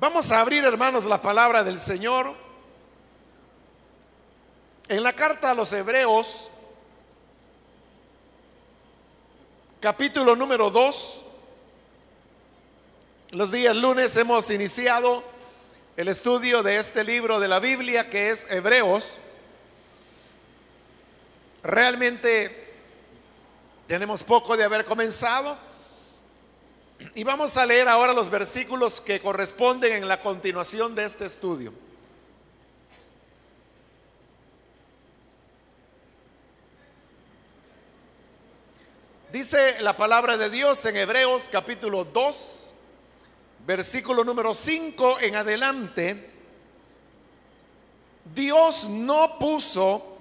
Vamos a abrir, hermanos, la palabra del Señor. En la carta a los Hebreos, capítulo número 2, los días lunes hemos iniciado el estudio de este libro de la Biblia que es Hebreos. Realmente tenemos poco de haber comenzado y vamos a leer ahora los versículos que corresponden en la continuación de este estudio. Dice la palabra de Dios en Hebreos capítulo 2, versículo número 5 en adelante. Dios no puso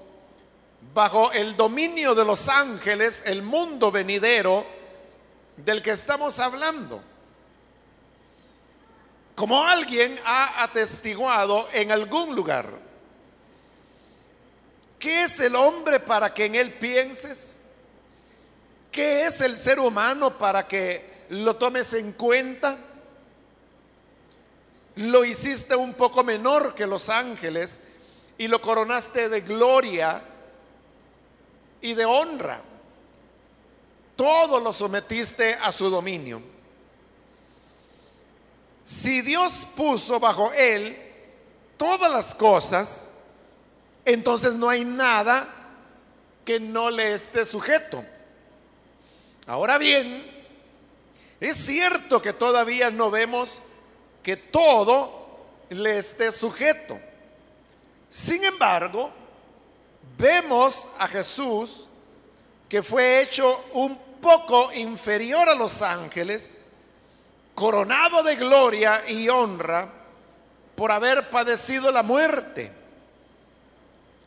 bajo el dominio de los ángeles el mundo venidero del que estamos hablando. Como alguien ha atestiguado en algún lugar, ¿qué es el hombre para que en él pienses? ¿Qué es el ser humano para que lo tomes en cuenta? Lo hiciste un poco menor que los ángeles y lo coronaste de gloria y de honra todo lo sometiste a su dominio. Si Dios puso bajo él todas las cosas, entonces no hay nada que no le esté sujeto. Ahora bien, es cierto que todavía no vemos que todo le esté sujeto. Sin embargo, vemos a Jesús que fue hecho un poco inferior a los ángeles, coronado de gloria y honra por haber padecido la muerte.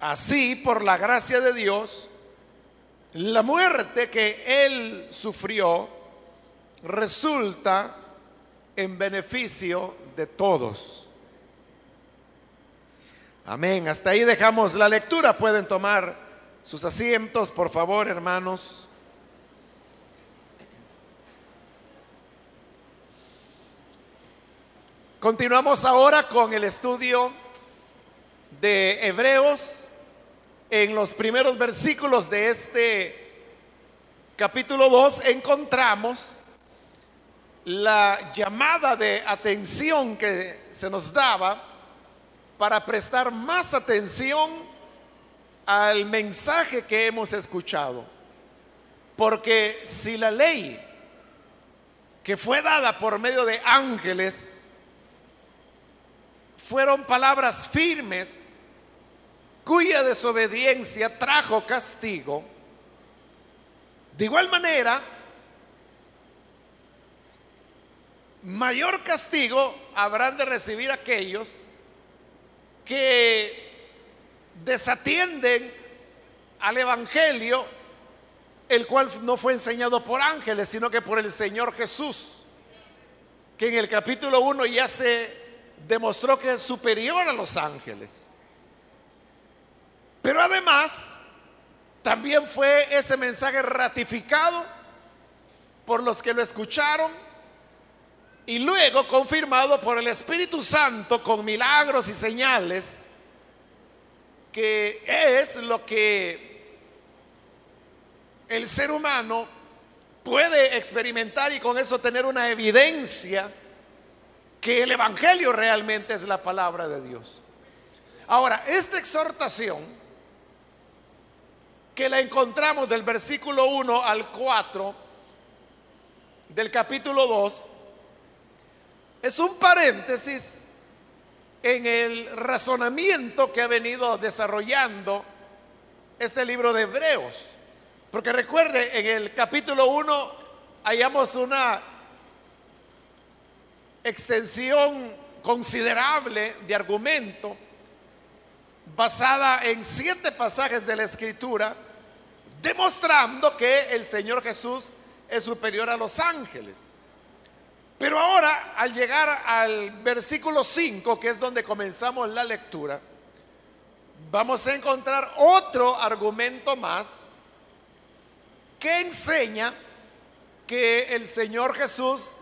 Así, por la gracia de Dios, la muerte que él sufrió resulta en beneficio de todos. Amén. Hasta ahí dejamos la lectura. Pueden tomar sus asientos, por favor, hermanos. Continuamos ahora con el estudio de Hebreos en los primeros versículos de este capítulo 2 encontramos la llamada de atención que se nos daba para prestar más atención al mensaje que hemos escuchado. Porque si la ley que fue dada por medio de ángeles fueron palabras firmes cuya desobediencia trajo castigo. De igual manera, mayor castigo habrán de recibir aquellos que desatienden al Evangelio, el cual no fue enseñado por ángeles, sino que por el Señor Jesús, que en el capítulo 1 ya se demostró que es superior a los ángeles. Pero además, también fue ese mensaje ratificado por los que lo escucharon y luego confirmado por el Espíritu Santo con milagros y señales, que es lo que el ser humano puede experimentar y con eso tener una evidencia que el Evangelio realmente es la palabra de Dios. Ahora, esta exhortación, que la encontramos del versículo 1 al 4 del capítulo 2, es un paréntesis en el razonamiento que ha venido desarrollando este libro de Hebreos. Porque recuerde, en el capítulo 1 hallamos una extensión considerable de argumento basada en siete pasajes de la escritura, demostrando que el Señor Jesús es superior a los ángeles. Pero ahora, al llegar al versículo 5, que es donde comenzamos la lectura, vamos a encontrar otro argumento más que enseña que el Señor Jesús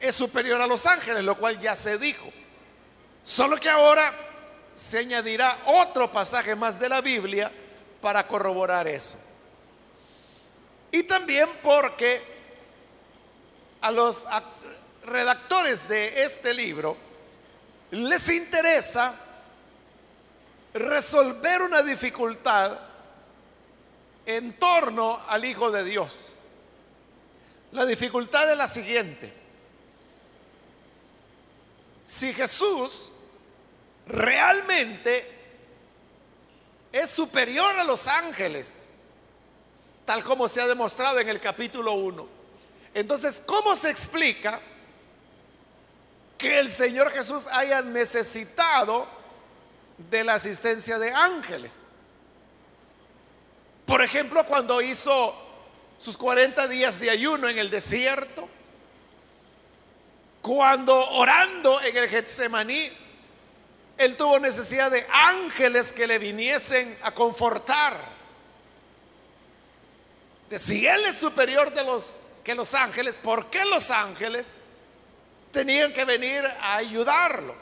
es superior a los ángeles, lo cual ya se dijo. Solo que ahora se añadirá otro pasaje más de la Biblia para corroborar eso. Y también porque a los redactores de este libro les interesa resolver una dificultad en torno al Hijo de Dios. La dificultad es la siguiente. Si Jesús realmente es superior a los ángeles, tal como se ha demostrado en el capítulo 1, entonces, ¿cómo se explica que el Señor Jesús haya necesitado de la asistencia de ángeles? Por ejemplo, cuando hizo sus 40 días de ayuno en el desierto, cuando orando en el Getsemaní, él tuvo necesidad de ángeles que le viniesen a confortar. De si él es superior de los que los ángeles, ¿por qué los ángeles tenían que venir a ayudarlo?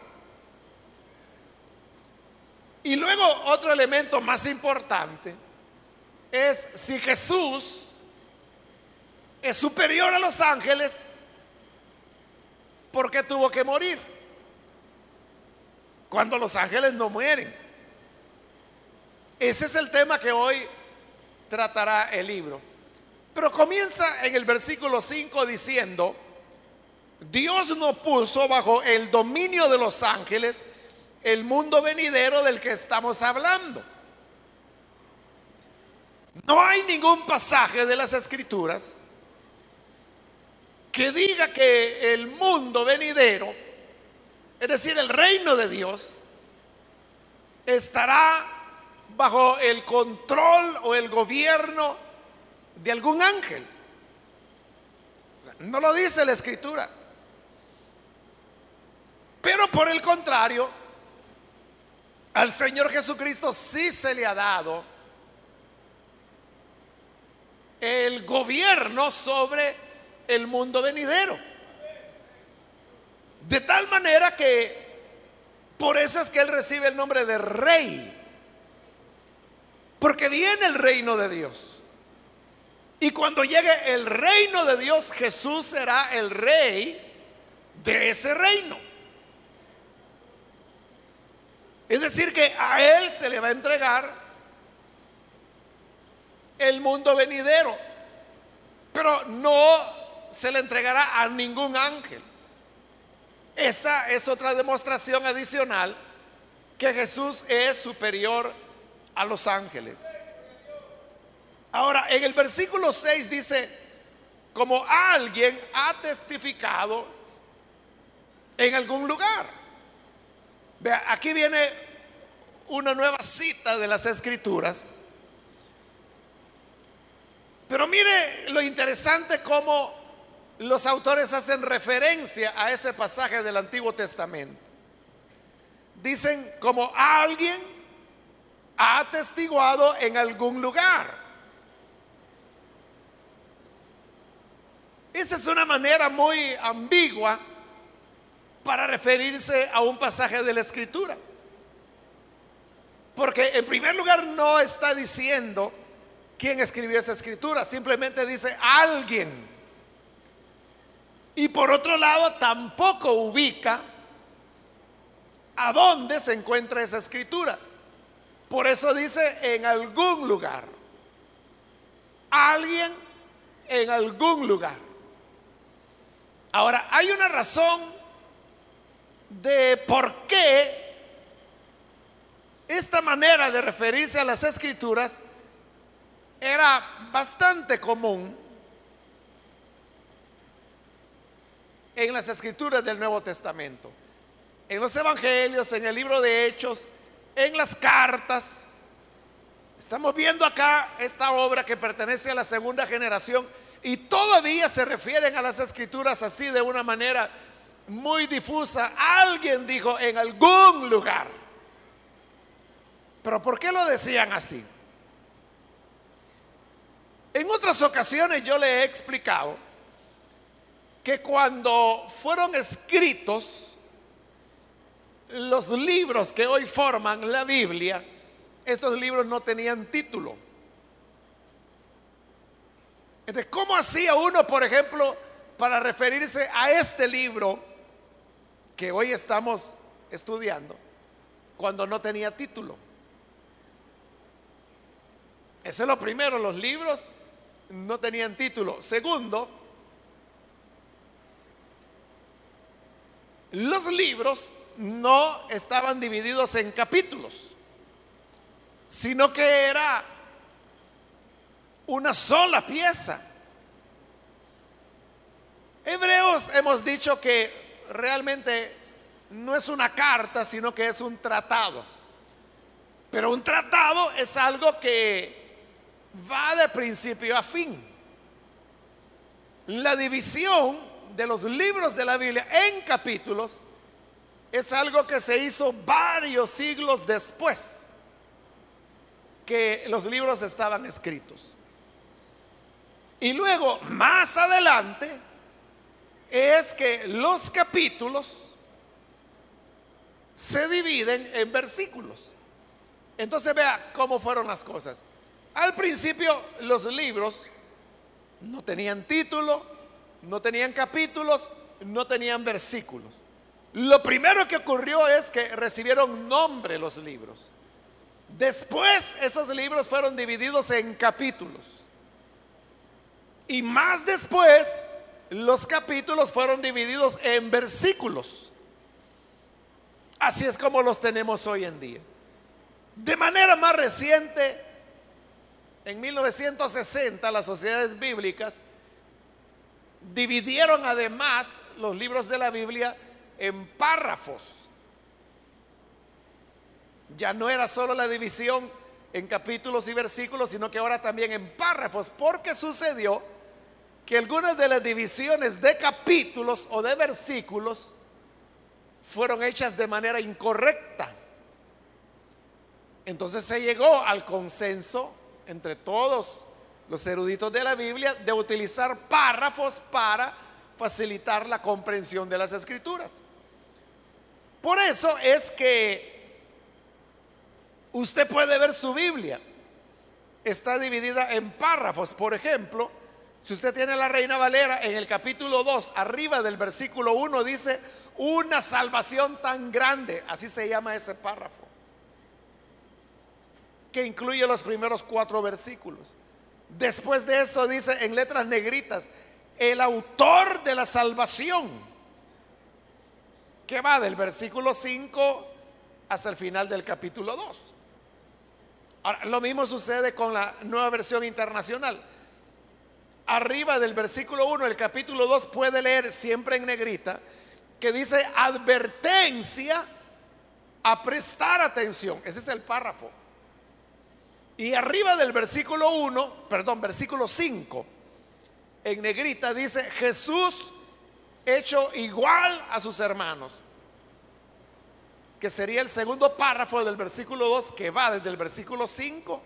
Y luego otro elemento más importante es si Jesús es superior a los ángeles, ¿por qué tuvo que morir? Cuando los ángeles no mueren. Ese es el tema que hoy tratará el libro. Pero comienza en el versículo 5 diciendo, Dios no puso bajo el dominio de los ángeles el mundo venidero del que estamos hablando. No hay ningún pasaje de las escrituras que diga que el mundo venidero, es decir, el reino de Dios, estará bajo el control o el gobierno de algún ángel. no lo dice la escritura. Pero por el contrario, al Señor Jesucristo sí se le ha dado el gobierno sobre el mundo venidero. De tal manera que por eso es que él recibe el nombre de rey. Porque viene el reino de Dios. Y cuando llegue el reino de Dios, Jesús será el rey de ese reino. Es decir, que a él se le va a entregar el mundo venidero, pero no se le entregará a ningún ángel. Esa es otra demostración adicional que Jesús es superior a los ángeles. Ahora, en el versículo 6 dice, como alguien ha testificado en algún lugar. Vea, aquí viene una nueva cita de las escrituras pero mire lo interesante cómo los autores hacen referencia a ese pasaje del Antiguo Testamento. Dicen como alguien ha atestiguado en algún lugar. Esa es una manera muy ambigua para referirse a un pasaje de la Escritura. Porque en primer lugar no está diciendo quién escribió esa escritura, simplemente dice alguien. Y por otro lado, tampoco ubica a dónde se encuentra esa escritura. Por eso dice en algún lugar. Alguien en algún lugar. Ahora, hay una razón de por qué esta manera de referirse a las escrituras era bastante común en las escrituras del Nuevo Testamento, en los evangelios, en el libro de Hechos, en las cartas. Estamos viendo acá esta obra que pertenece a la segunda generación y todavía se refieren a las escrituras así de una manera muy difusa. Alguien dijo en algún lugar. Pero ¿por qué lo decían así? En otras ocasiones yo le he explicado que cuando fueron escritos los libros que hoy forman la Biblia, estos libros no tenían título. Entonces, ¿cómo hacía uno, por ejemplo, para referirse a este libro que hoy estamos estudiando cuando no tenía título? Eso es lo primero, los libros no tenían título. Segundo, los libros no estaban divididos en capítulos, sino que era una sola pieza. Hebreos hemos dicho que realmente no es una carta, sino que es un tratado. Pero un tratado es algo que va de principio a fin. La división de los libros de la Biblia en capítulos es algo que se hizo varios siglos después que los libros estaban escritos. Y luego, más adelante, es que los capítulos se dividen en versículos. Entonces vea cómo fueron las cosas. Al principio los libros no tenían título, no tenían capítulos, no tenían versículos. Lo primero que ocurrió es que recibieron nombre los libros. Después esos libros fueron divididos en capítulos. Y más después los capítulos fueron divididos en versículos. Así es como los tenemos hoy en día. De manera más reciente, en 1960 las sociedades bíblicas dividieron además los libros de la Biblia en párrafos. Ya no era solo la división en capítulos y versículos, sino que ahora también en párrafos, porque sucedió que algunas de las divisiones de capítulos o de versículos fueron hechas de manera incorrecta. Entonces se llegó al consenso entre todos los eruditos de la Biblia de utilizar párrafos para facilitar la comprensión de las escrituras. Por eso es que usted puede ver su Biblia. Está dividida en párrafos. Por ejemplo, si usted tiene la Reina Valera en el capítulo 2, arriba del versículo 1 dice, una salvación tan grande, así se llama ese párrafo que incluye los primeros cuatro versículos. Después de eso dice en letras negritas, el autor de la salvación, que va del versículo 5 hasta el final del capítulo 2. Ahora, lo mismo sucede con la nueva versión internacional. Arriba del versículo 1, el capítulo 2 puede leer siempre en negrita, que dice advertencia a prestar atención. Ese es el párrafo. Y arriba del versículo 1, perdón, versículo 5, en negrita dice, Jesús hecho igual a sus hermanos, que sería el segundo párrafo del versículo 2, que va desde el versículo 5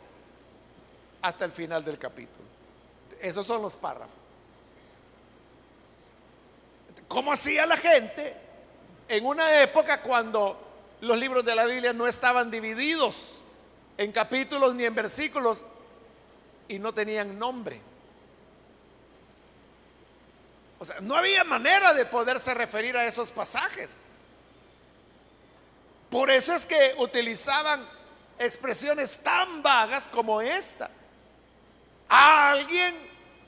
hasta el final del capítulo. Esos son los párrafos. ¿Cómo hacía la gente en una época cuando los libros de la Biblia no estaban divididos? En capítulos ni en versículos y no tenían nombre. O sea, no había manera de poderse referir a esos pasajes. Por eso es que utilizaban expresiones tan vagas como esta. Alguien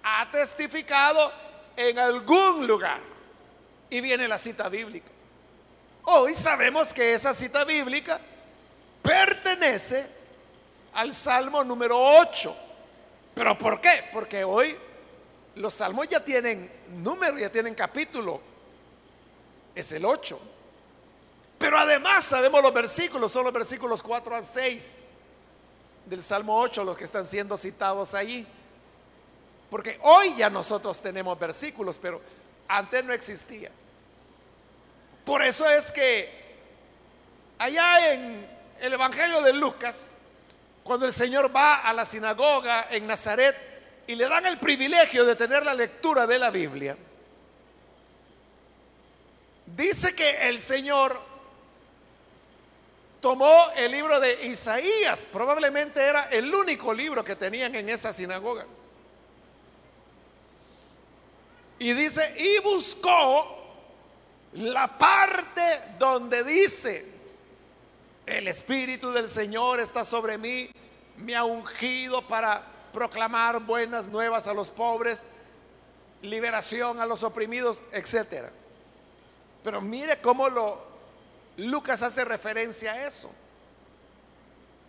ha testificado en algún lugar. Y viene la cita bíblica. Hoy sabemos que esa cita bíblica pertenece al Salmo número 8. ¿Pero por qué? Porque hoy los salmos ya tienen número, ya tienen capítulo. Es el 8. Pero además sabemos los versículos, son los versículos 4 al 6 del Salmo 8 los que están siendo citados allí. Porque hoy ya nosotros tenemos versículos, pero antes no existía. Por eso es que allá en el Evangelio de Lucas, cuando el Señor va a la sinagoga en Nazaret y le dan el privilegio de tener la lectura de la Biblia, dice que el Señor tomó el libro de Isaías, probablemente era el único libro que tenían en esa sinagoga. Y dice, y buscó la parte donde dice, el Espíritu del Señor está sobre mí, me ha ungido para proclamar buenas nuevas a los pobres, liberación a los oprimidos, etcétera. Pero mire cómo lo Lucas hace referencia a eso.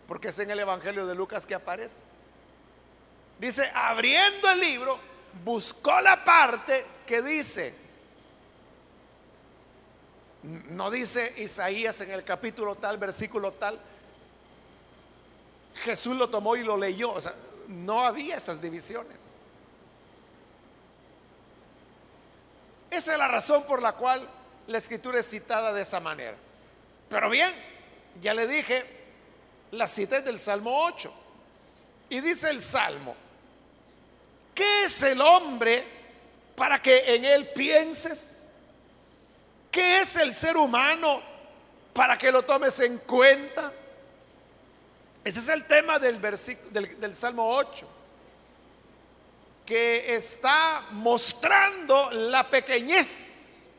Porque es en el Evangelio de Lucas que aparece. Dice, abriendo el libro, buscó la parte que dice, no dice Isaías en el capítulo tal, versículo tal, Jesús lo tomó y lo leyó. O sea, no había esas divisiones. Esa es la razón por la cual la escritura es citada de esa manera. Pero bien, ya le dije, la cita es del Salmo 8. Y dice el Salmo, ¿qué es el hombre para que en él pienses? ¿Qué es el ser humano para que lo tomes en cuenta? Ese es el tema del, del, del Salmo 8 que está mostrando la pequeñez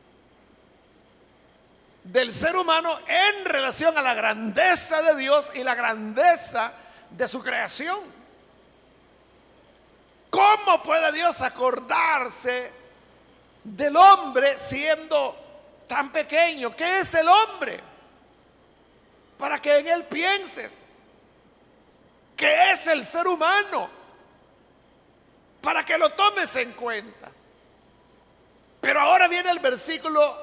del ser humano en relación a la grandeza de Dios y la grandeza de su creación. ¿Cómo puede Dios acordarse del hombre siendo tan pequeño? ¿Qué es el hombre? Para que en él pienses. ¿Qué es el ser humano? para que lo tomes en cuenta. Pero ahora viene el versículo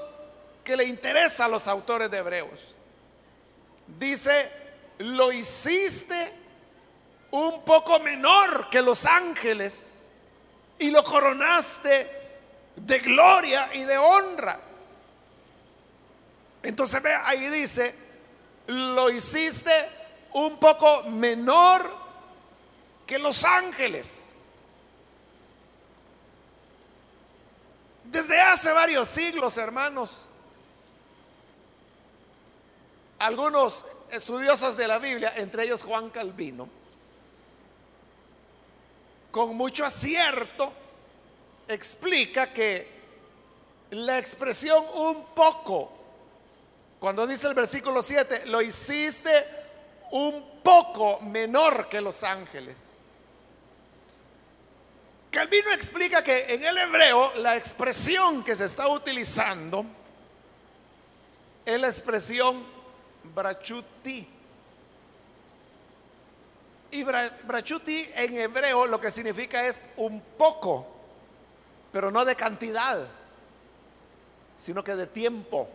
que le interesa a los autores de Hebreos. Dice, lo hiciste un poco menor que los ángeles y lo coronaste de gloria y de honra. Entonces ve, ahí dice, lo hiciste un poco menor que los ángeles. Desde hace varios siglos, hermanos, algunos estudiosos de la Biblia, entre ellos Juan Calvino, con mucho acierto explica que la expresión un poco, cuando dice el versículo 7, lo hiciste un poco menor que los ángeles. Calvino explica que en el hebreo la expresión que se está utilizando es la expresión brachuti. Y brachuti en hebreo lo que significa es un poco, pero no de cantidad, sino que de tiempo.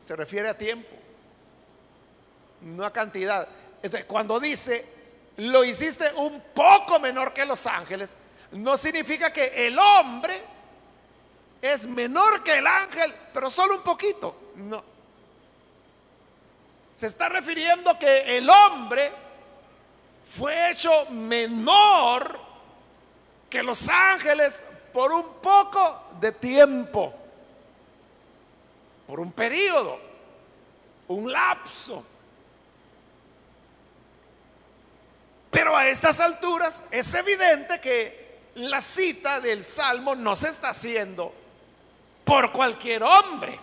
Se refiere a tiempo, no a cantidad. Entonces, cuando dice lo hiciste un poco menor que los ángeles, no significa que el hombre es menor que el ángel, pero solo un poquito. No. Se está refiriendo que el hombre fue hecho menor que los ángeles por un poco de tiempo, por un periodo, un lapso. Pero a estas alturas es evidente que la cita del Salmo no se está haciendo por cualquier hombre.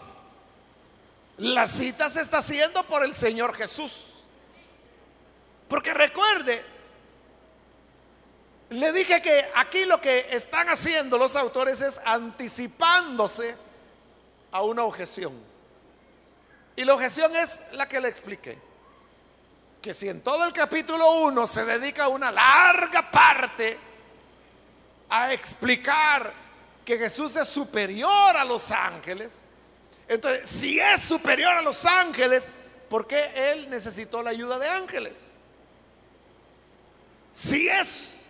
La cita se está haciendo por el Señor Jesús. Porque recuerde, le dije que aquí lo que están haciendo los autores es anticipándose a una objeción. Y la objeción es la que le expliqué que si en todo el capítulo 1 se dedica una larga parte a explicar que Jesús es superior a los ángeles, entonces si es superior a los ángeles, ¿por qué Él necesitó la ayuda de ángeles? Si es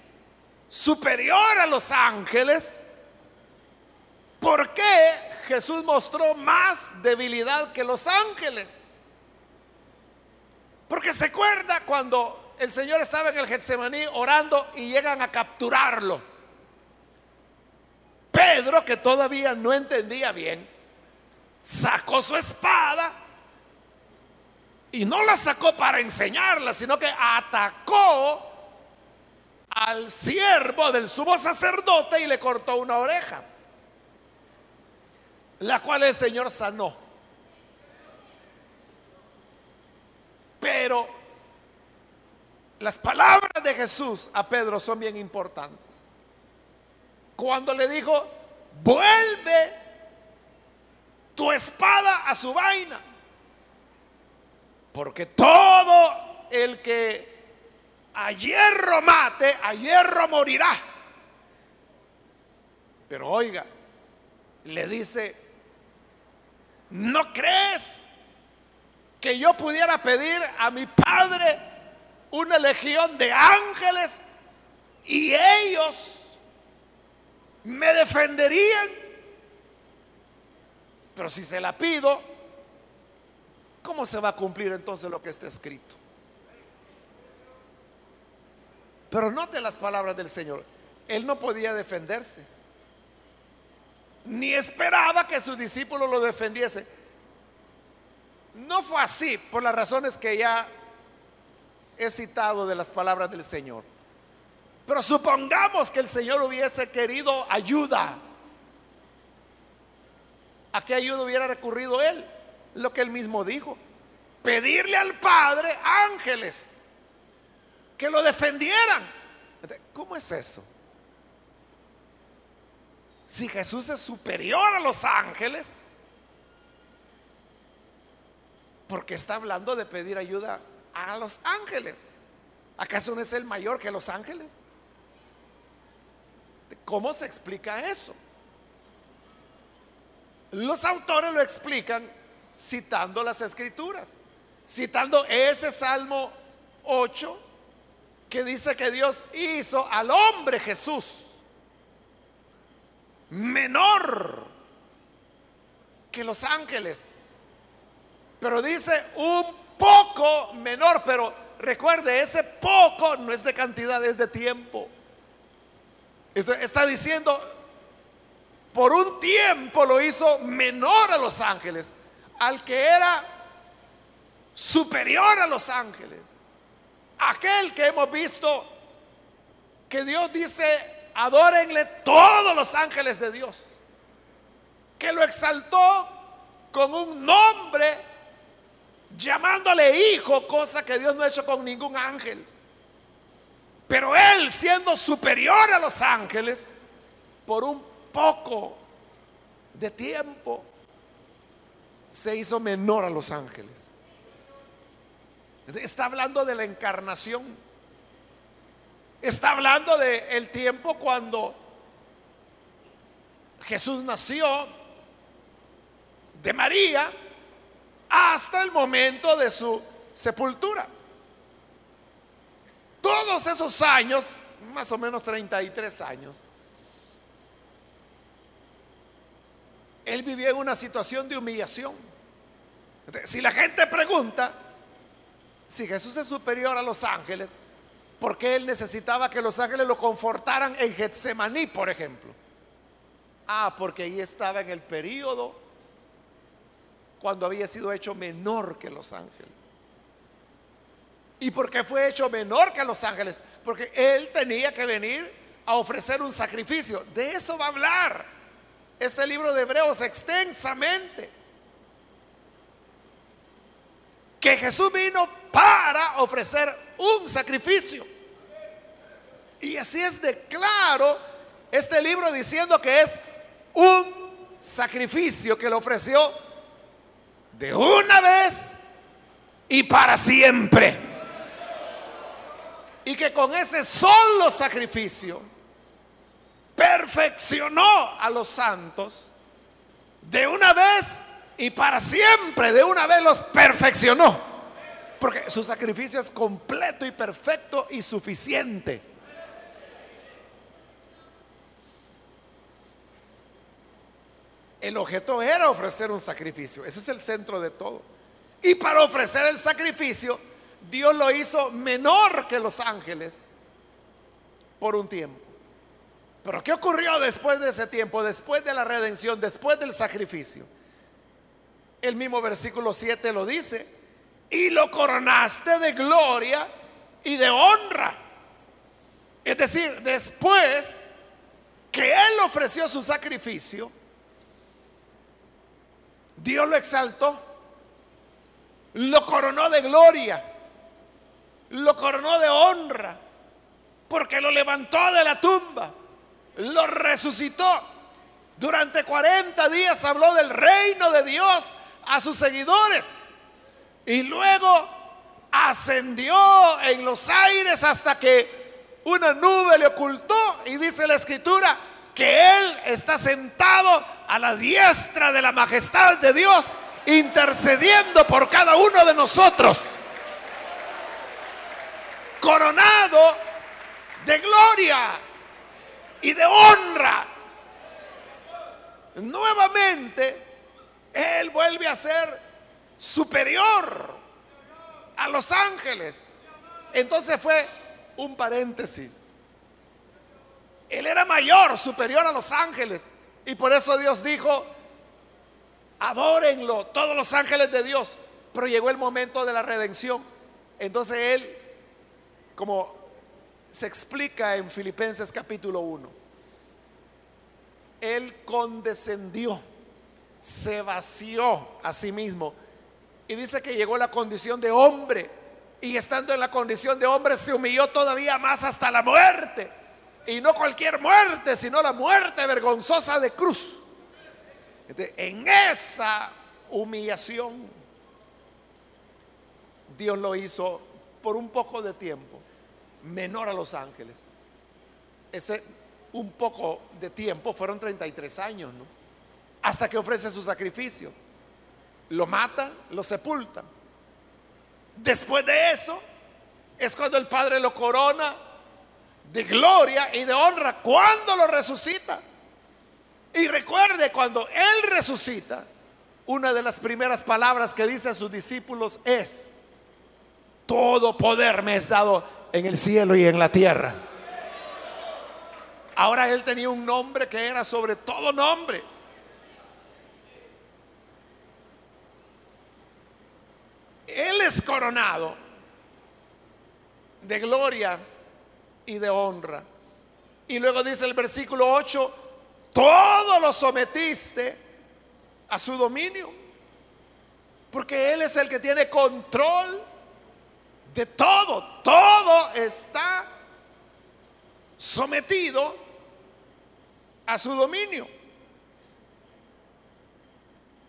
superior a los ángeles, ¿por qué Jesús mostró más debilidad que los ángeles? Porque se acuerda cuando el Señor estaba en el Getsemaní orando y llegan a capturarlo. Pedro, que todavía no entendía bien, sacó su espada y no la sacó para enseñarla, sino que atacó al siervo del sumo sacerdote y le cortó una oreja, la cual el Señor sanó. Pero las palabras de Jesús a Pedro son bien importantes. Cuando le dijo, vuelve tu espada a su vaina. Porque todo el que a hierro mate, a hierro morirá. Pero oiga, le dice, ¿no crees que yo pudiera pedir a mi padre una legión de ángeles y ellos me defenderían? Pero si se la pido, ¿cómo se va a cumplir entonces lo que está escrito? Pero note las palabras del Señor. Él no podía defenderse. Ni esperaba que sus discípulos lo defendiesen. No fue así por las razones que ya he citado de las palabras del Señor. Pero supongamos que el Señor hubiese querido ayuda ¿A qué ayuda hubiera recurrido él? Lo que él mismo dijo. Pedirle al Padre ángeles que lo defendieran. ¿Cómo es eso? Si Jesús es superior a los ángeles, porque está hablando de pedir ayuda a los ángeles. ¿Acaso no es el mayor que los ángeles? ¿Cómo se explica eso? Los autores lo explican citando las escrituras, citando ese Salmo 8 que dice que Dios hizo al hombre Jesús menor que los ángeles. Pero dice un poco menor, pero recuerde, ese poco no es de cantidad, es de tiempo. Está diciendo, por un tiempo lo hizo menor a los ángeles, al que era superior a los ángeles. Aquel que hemos visto que Dios dice, adórenle todos los ángeles de Dios, que lo exaltó con un nombre, llamándole hijo, cosa que Dios no ha hecho con ningún ángel. Pero él, siendo superior a los ángeles, por un poco de tiempo se hizo menor a los ángeles. Está hablando de la encarnación. Está hablando de el tiempo cuando Jesús nació de María hasta el momento de su sepultura. Todos esos años, más o menos 33 años, él vivía en una situación de humillación. si la gente pregunta si Jesús es superior a los ángeles, ¿por qué él necesitaba que los ángeles lo confortaran en Getsemaní, por ejemplo? Ah, porque ahí estaba en el periodo cuando había sido hecho menor que los ángeles. ¿Y por qué fue hecho menor que los ángeles? Porque él tenía que venir a ofrecer un sacrificio. De eso va a hablar este libro de Hebreos extensamente. Que Jesús vino para ofrecer un sacrificio. Y así es de claro este libro diciendo que es un sacrificio que le ofreció de una vez y para siempre. Y que con ese solo sacrificio perfeccionó a los santos de una vez y para siempre, de una vez los perfeccionó. Porque su sacrificio es completo y perfecto y suficiente. El objeto era ofrecer un sacrificio. Ese es el centro de todo. Y para ofrecer el sacrificio, Dios lo hizo menor que los ángeles por un tiempo. Pero ¿qué ocurrió después de ese tiempo? Después de la redención, después del sacrificio. El mismo versículo 7 lo dice. Y lo coronaste de gloria y de honra. Es decir, después que Él ofreció su sacrificio, Dios lo exaltó, lo coronó de gloria, lo coronó de honra, porque lo levantó de la tumba, lo resucitó. Durante 40 días habló del reino de Dios a sus seguidores y luego ascendió en los aires hasta que una nube le ocultó y dice la escritura que Él está sentado a la diestra de la majestad de Dios, intercediendo por cada uno de nosotros, coronado de gloria y de honra. Nuevamente, Él vuelve a ser superior a los ángeles. Entonces fue un paréntesis. Él era mayor, superior a los ángeles. Y por eso Dios dijo, adórenlo, todos los ángeles de Dios. Pero llegó el momento de la redención. Entonces Él, como se explica en Filipenses capítulo 1, Él condescendió, se vació a sí mismo. Y dice que llegó a la condición de hombre. Y estando en la condición de hombre se humilló todavía más hasta la muerte y no cualquier muerte, sino la muerte vergonzosa de cruz. En esa humillación, Dios lo hizo por un poco de tiempo, menor a los ángeles. Ese un poco de tiempo fueron 33 años, ¿no? Hasta que ofrece su sacrificio. Lo mata, lo sepulta. Después de eso, es cuando el Padre lo corona de gloria y de honra cuando lo resucita. Y recuerde, cuando Él resucita, una de las primeras palabras que dice a sus discípulos es, todo poder me es dado en el cielo y en la tierra. Ahora Él tenía un nombre que era sobre todo nombre. Él es coronado de gloria y de honra. Y luego dice el versículo 8, todo lo sometiste a su dominio. Porque Él es el que tiene control de todo. Todo está sometido a su dominio.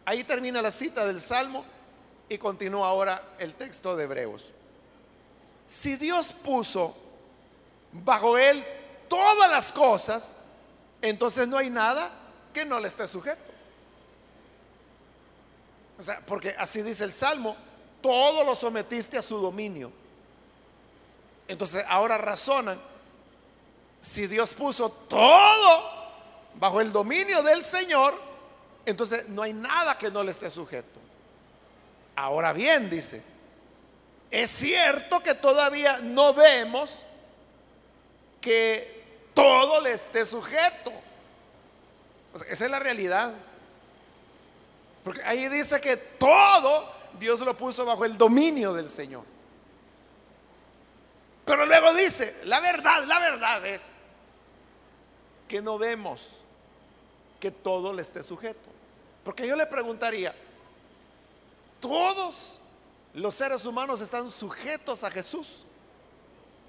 Ahí termina la cita del Salmo y continúa ahora el texto de Hebreos. Si Dios puso bajo él todas las cosas, entonces no hay nada que no le esté sujeto. O sea, porque así dice el Salmo, todo lo sometiste a su dominio. Entonces ahora razonan, si Dios puso todo bajo el dominio del Señor, entonces no hay nada que no le esté sujeto. Ahora bien, dice, es cierto que todavía no vemos que todo le esté sujeto. esa es la realidad. Porque ahí dice que todo Dios lo puso bajo el dominio del Señor. Pero luego dice, la verdad, la verdad es que no vemos que todo le esté sujeto. Porque yo le preguntaría, ¿todos los seres humanos están sujetos a Jesús?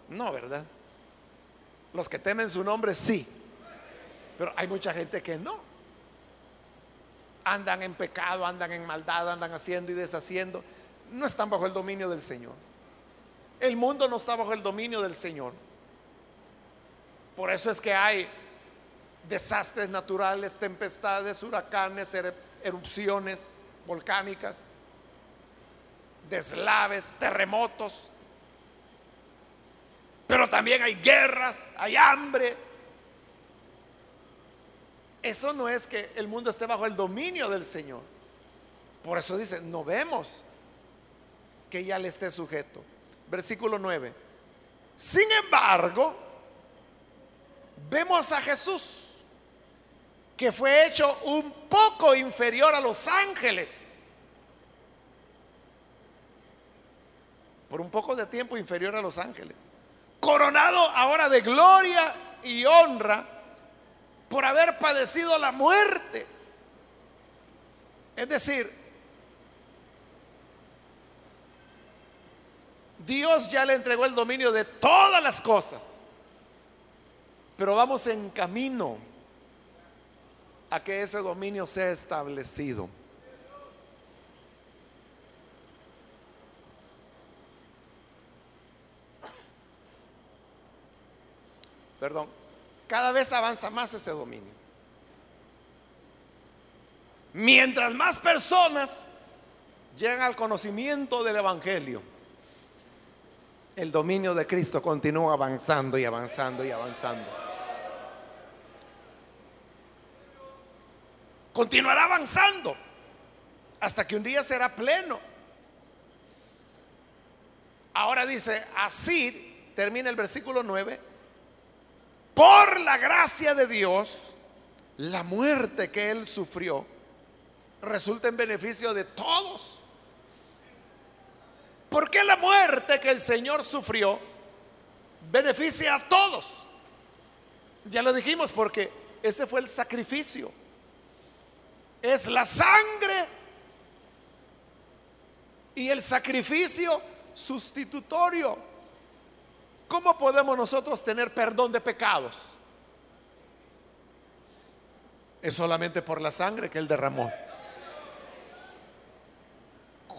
No, ¿verdad? Los que temen su nombre, sí. Pero hay mucha gente que no. Andan en pecado, andan en maldad, andan haciendo y deshaciendo. No están bajo el dominio del Señor. El mundo no está bajo el dominio del Señor. Por eso es que hay desastres naturales, tempestades, huracanes, erupciones volcánicas, deslaves, terremotos, pero también hay guerras, hay hambre. Eso no es que el mundo esté bajo el dominio del Señor. Por eso dice, no vemos que ya le esté sujeto. Versículo 9. Sin embargo, vemos a Jesús, que fue hecho un poco inferior a los ángeles. Por un poco de tiempo inferior a los ángeles. Coronado ahora de gloria y honra por haber padecido la muerte. Es decir, Dios ya le entregó el dominio de todas las cosas, pero vamos en camino a que ese dominio sea establecido. Perdón, cada vez avanza más ese dominio. Mientras más personas llegan al conocimiento del Evangelio, el dominio de Cristo continúa avanzando y avanzando y avanzando. Continuará avanzando hasta que un día será pleno. Ahora dice, así termina el versículo 9, por la gracia de Dios, la muerte que él sufrió resulta en beneficio de todos. Porque la muerte que el Señor sufrió beneficia a todos? Ya lo dijimos, porque ese fue el sacrificio. Es la sangre y el sacrificio sustitutorio. ¿Cómo podemos nosotros tener perdón de pecados? Es solamente por la sangre que Él derramó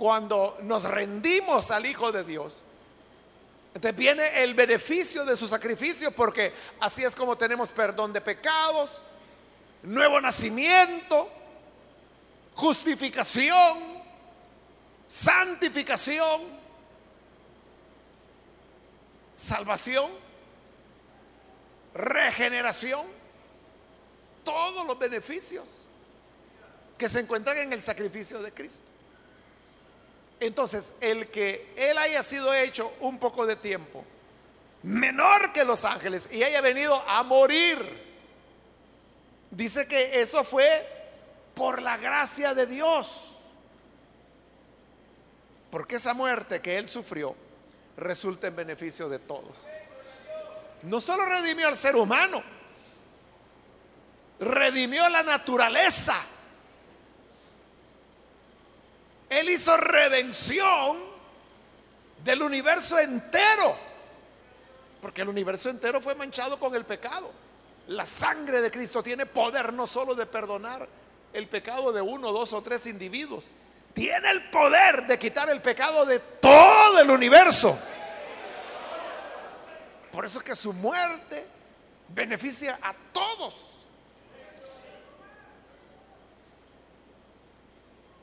cuando nos rendimos al Hijo de Dios, entonces viene el beneficio de su sacrificio porque así es como tenemos perdón de pecados, nuevo nacimiento, justificación, santificación, salvación, regeneración, todos los beneficios que se encuentran en el sacrificio de Cristo. Entonces, el que él haya sido hecho un poco de tiempo, menor que los ángeles, y haya venido a morir, dice que eso fue por la gracia de Dios. Porque esa muerte que él sufrió resulta en beneficio de todos. No solo redimió al ser humano, redimió la naturaleza él hizo redención del universo entero. Porque el universo entero fue manchado con el pecado. La sangre de Cristo tiene poder no solo de perdonar el pecado de uno, dos o tres individuos. Tiene el poder de quitar el pecado de todo el universo. Por eso es que su muerte beneficia a todos.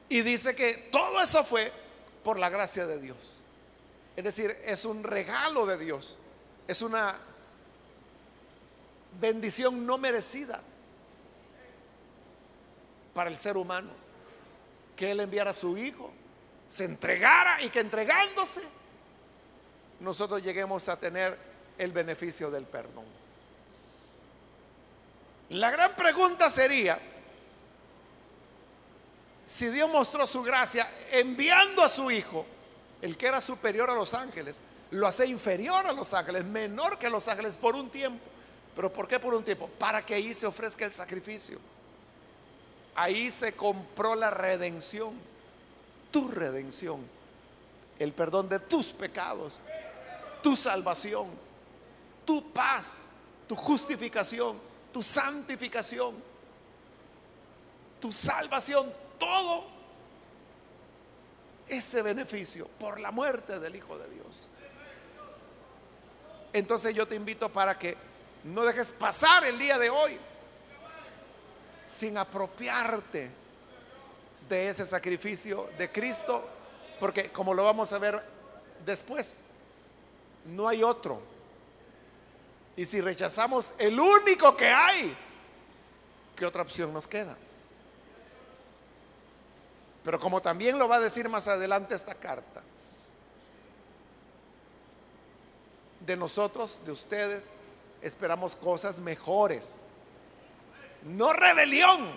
Y dice que todo eso fue por la gracia de Dios. Es decir, es un regalo de Dios. Es una bendición no merecida para el ser humano. Que Él enviara a su Hijo, se entregara y que entregándose nosotros lleguemos a tener el beneficio del perdón. La gran pregunta sería, si Dios mostró su gracia enviando a su Hijo, el que era superior a los ángeles, lo hace inferior a los ángeles, menor que los ángeles por un tiempo. ¿Pero por qué por un tiempo? Para que ahí se ofrezca el sacrificio. Ahí se compró la redención, tu redención, el perdón de tus pecados, tu salvación, tu paz, tu justificación, tu santificación, tu salvación, todo ese beneficio por la muerte del Hijo de Dios. Entonces yo te invito para que no dejes pasar el día de hoy sin apropiarte de ese sacrificio de Cristo, porque como lo vamos a ver después, no hay otro. Y si rechazamos el único que hay, ¿qué otra opción nos queda? Pero como también lo va a decir más adelante esta carta, de nosotros, de ustedes, esperamos cosas mejores. No rebelión,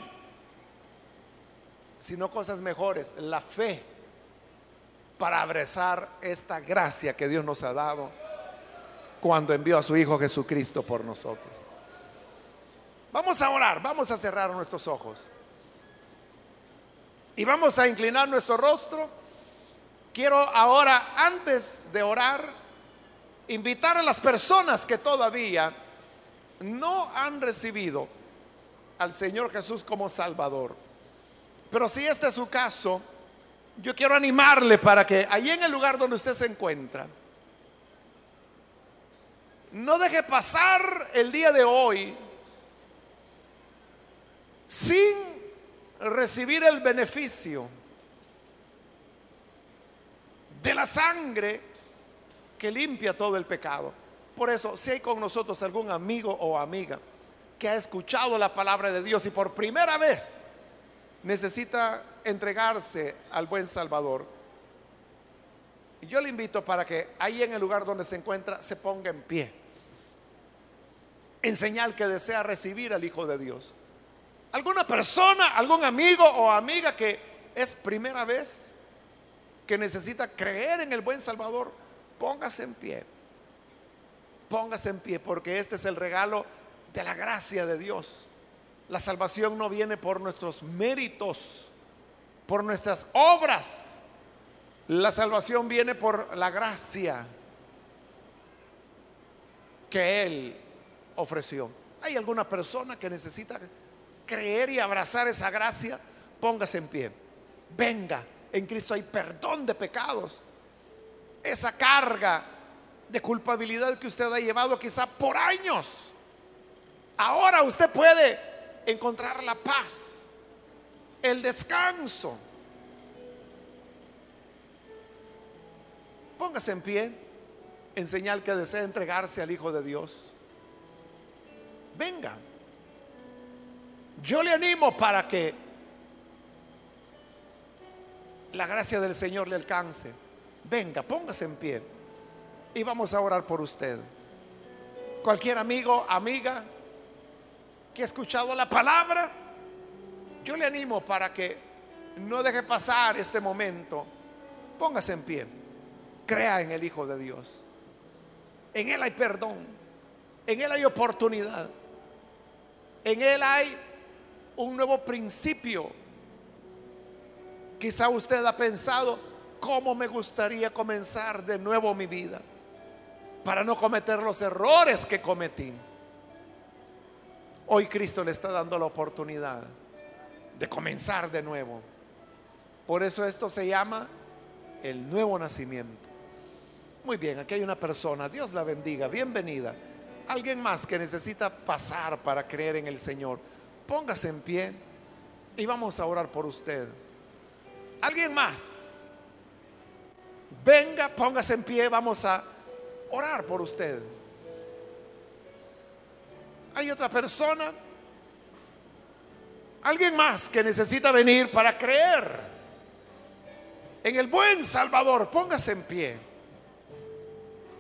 sino cosas mejores. La fe para abrazar esta gracia que Dios nos ha dado cuando envió a su Hijo Jesucristo por nosotros. Vamos a orar, vamos a cerrar nuestros ojos. Y vamos a inclinar nuestro rostro. Quiero ahora, antes de orar, invitar a las personas que todavía no han recibido al Señor Jesús como Salvador. Pero si este es su caso, yo quiero animarle para que allí en el lugar donde usted se encuentra, no deje pasar el día de hoy sin recibir el beneficio de la sangre que limpia todo el pecado. Por eso, si hay con nosotros algún amigo o amiga que ha escuchado la palabra de Dios y por primera vez necesita entregarse al buen Salvador, yo le invito para que ahí en el lugar donde se encuentra se ponga en pie, en señal que desea recibir al Hijo de Dios. ¿Alguna persona, algún amigo o amiga que es primera vez que necesita creer en el buen Salvador? Póngase en pie. Póngase en pie porque este es el regalo de la gracia de Dios. La salvación no viene por nuestros méritos, por nuestras obras. La salvación viene por la gracia que Él ofreció. ¿Hay alguna persona que necesita creer y abrazar esa gracia, póngase en pie. Venga, en Cristo hay perdón de pecados. Esa carga de culpabilidad que usted ha llevado quizá por años. Ahora usted puede encontrar la paz, el descanso. Póngase en pie en señal que desea entregarse al Hijo de Dios. Venga. Yo le animo para que la gracia del Señor le alcance. Venga, póngase en pie y vamos a orar por usted. Cualquier amigo, amiga que ha escuchado la palabra, yo le animo para que no deje pasar este momento. Póngase en pie. Crea en el Hijo de Dios. En Él hay perdón. En Él hay oportunidad. En Él hay un nuevo principio. Quizá usted ha pensado, ¿cómo me gustaría comenzar de nuevo mi vida? Para no cometer los errores que cometí. Hoy Cristo le está dando la oportunidad de comenzar de nuevo. Por eso esto se llama el nuevo nacimiento. Muy bien, aquí hay una persona, Dios la bendiga, bienvenida. Alguien más que necesita pasar para creer en el Señor. Póngase en pie y vamos a orar por usted. ¿Alguien más? Venga, póngase en pie, vamos a orar por usted. ¿Hay otra persona? ¿Alguien más que necesita venir para creer en el buen Salvador? Póngase en pie.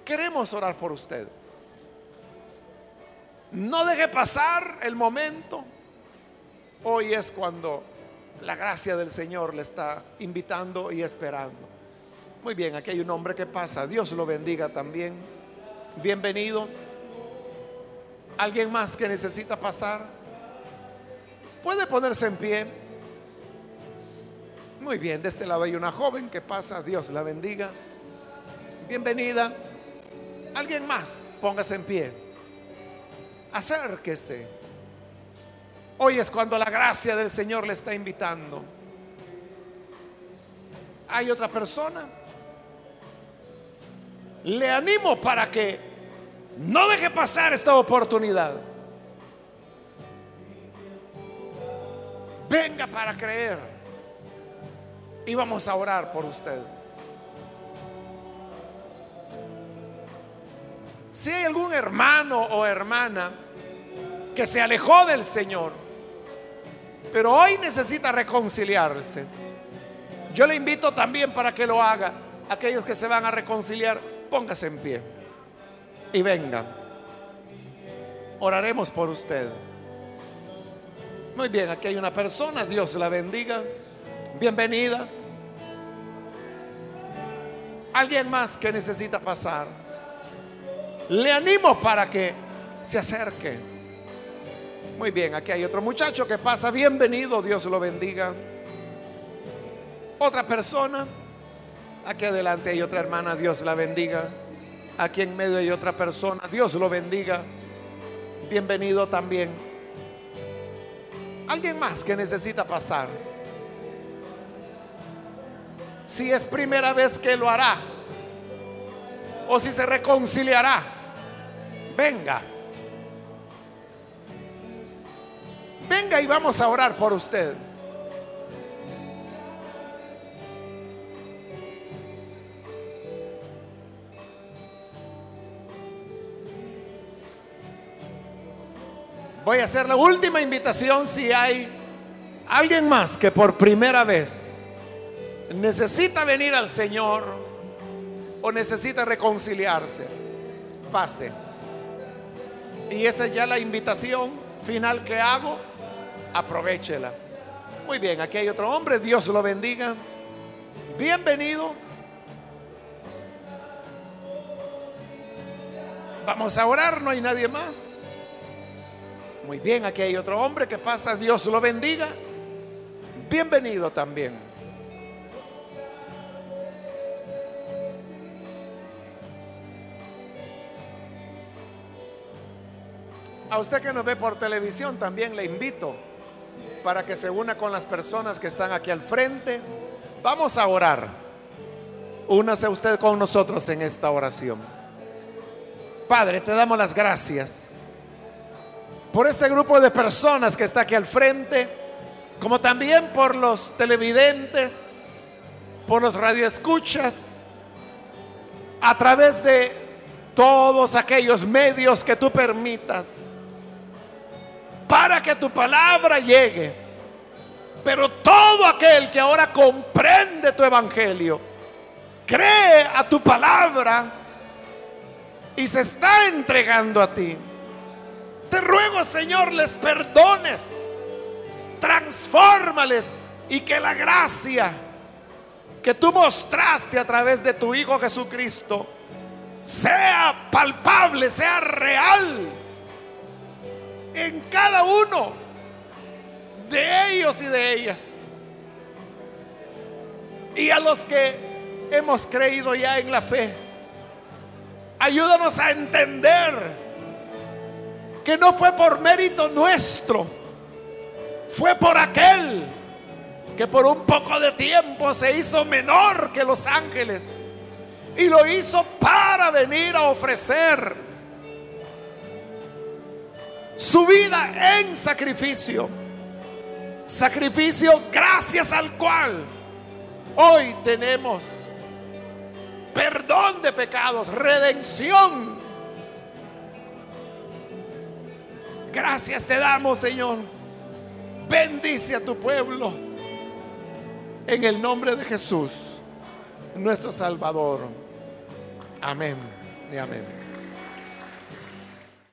Queremos orar por usted. No deje pasar el momento Hoy es cuando la gracia del Señor le está invitando y esperando. Muy bien, aquí hay un hombre que pasa. Dios lo bendiga también. Bienvenido. ¿Alguien más que necesita pasar? Puede ponerse en pie. Muy bien, de este lado hay una joven que pasa. Dios la bendiga. Bienvenida. ¿Alguien más? Póngase en pie. Acérquese. Hoy es cuando la gracia del Señor le está invitando. ¿Hay otra persona? Le animo para que no deje pasar esta oportunidad. Venga para creer. Y vamos a orar por usted. Si hay algún hermano o hermana que se alejó del Señor, pero hoy necesita reconciliarse. Yo le invito también para que lo haga. Aquellos que se van a reconciliar, póngase en pie y venga. oraremos por usted. Muy bien, aquí hay una persona, Dios la bendiga. Bienvenida. Alguien más que necesita pasar. Le animo para que se acerque. Muy bien, aquí hay otro muchacho que pasa. Bienvenido, Dios lo bendiga. Otra persona. Aquí adelante hay otra hermana, Dios la bendiga. Aquí en medio hay otra persona, Dios lo bendiga. Bienvenido también. Alguien más que necesita pasar. Si es primera vez que lo hará o si se reconciliará, venga. Venga y vamos a orar por usted. Voy a hacer la última invitación si hay alguien más que por primera vez necesita venir al Señor o necesita reconciliarse. Pase. Y esta es ya la invitación final que hago. Aprovechela. Muy bien, aquí hay otro hombre. Dios lo bendiga. Bienvenido. Vamos a orar, no hay nadie más. Muy bien, aquí hay otro hombre que pasa, Dios lo bendiga. Bienvenido también. A usted que nos ve por televisión también le invito para que se una con las personas que están aquí al frente. Vamos a orar. Únase usted con nosotros en esta oración. Padre, te damos las gracias por este grupo de personas que está aquí al frente, como también por los televidentes, por los radioescuchas, a través de todos aquellos medios que tú permitas, para que tu palabra llegue. Pero todo aquel que ahora comprende tu evangelio, cree a tu palabra y se está entregando a ti te ruego, Señor, les perdones, transfórmales y que la gracia que tú mostraste a través de tu Hijo Jesucristo sea palpable, sea real en cada uno de ellos y de ellas. Y a los que hemos creído ya en la fe, ayúdanos a entender que no fue por mérito nuestro, fue por aquel que por un poco de tiempo se hizo menor que los ángeles y lo hizo para venir a ofrecer su vida en sacrificio. Sacrificio gracias al cual hoy tenemos perdón de pecados, redención Gracias te damos, Señor. Bendice a tu pueblo. En el nombre de Jesús, nuestro Salvador. Amén y amén.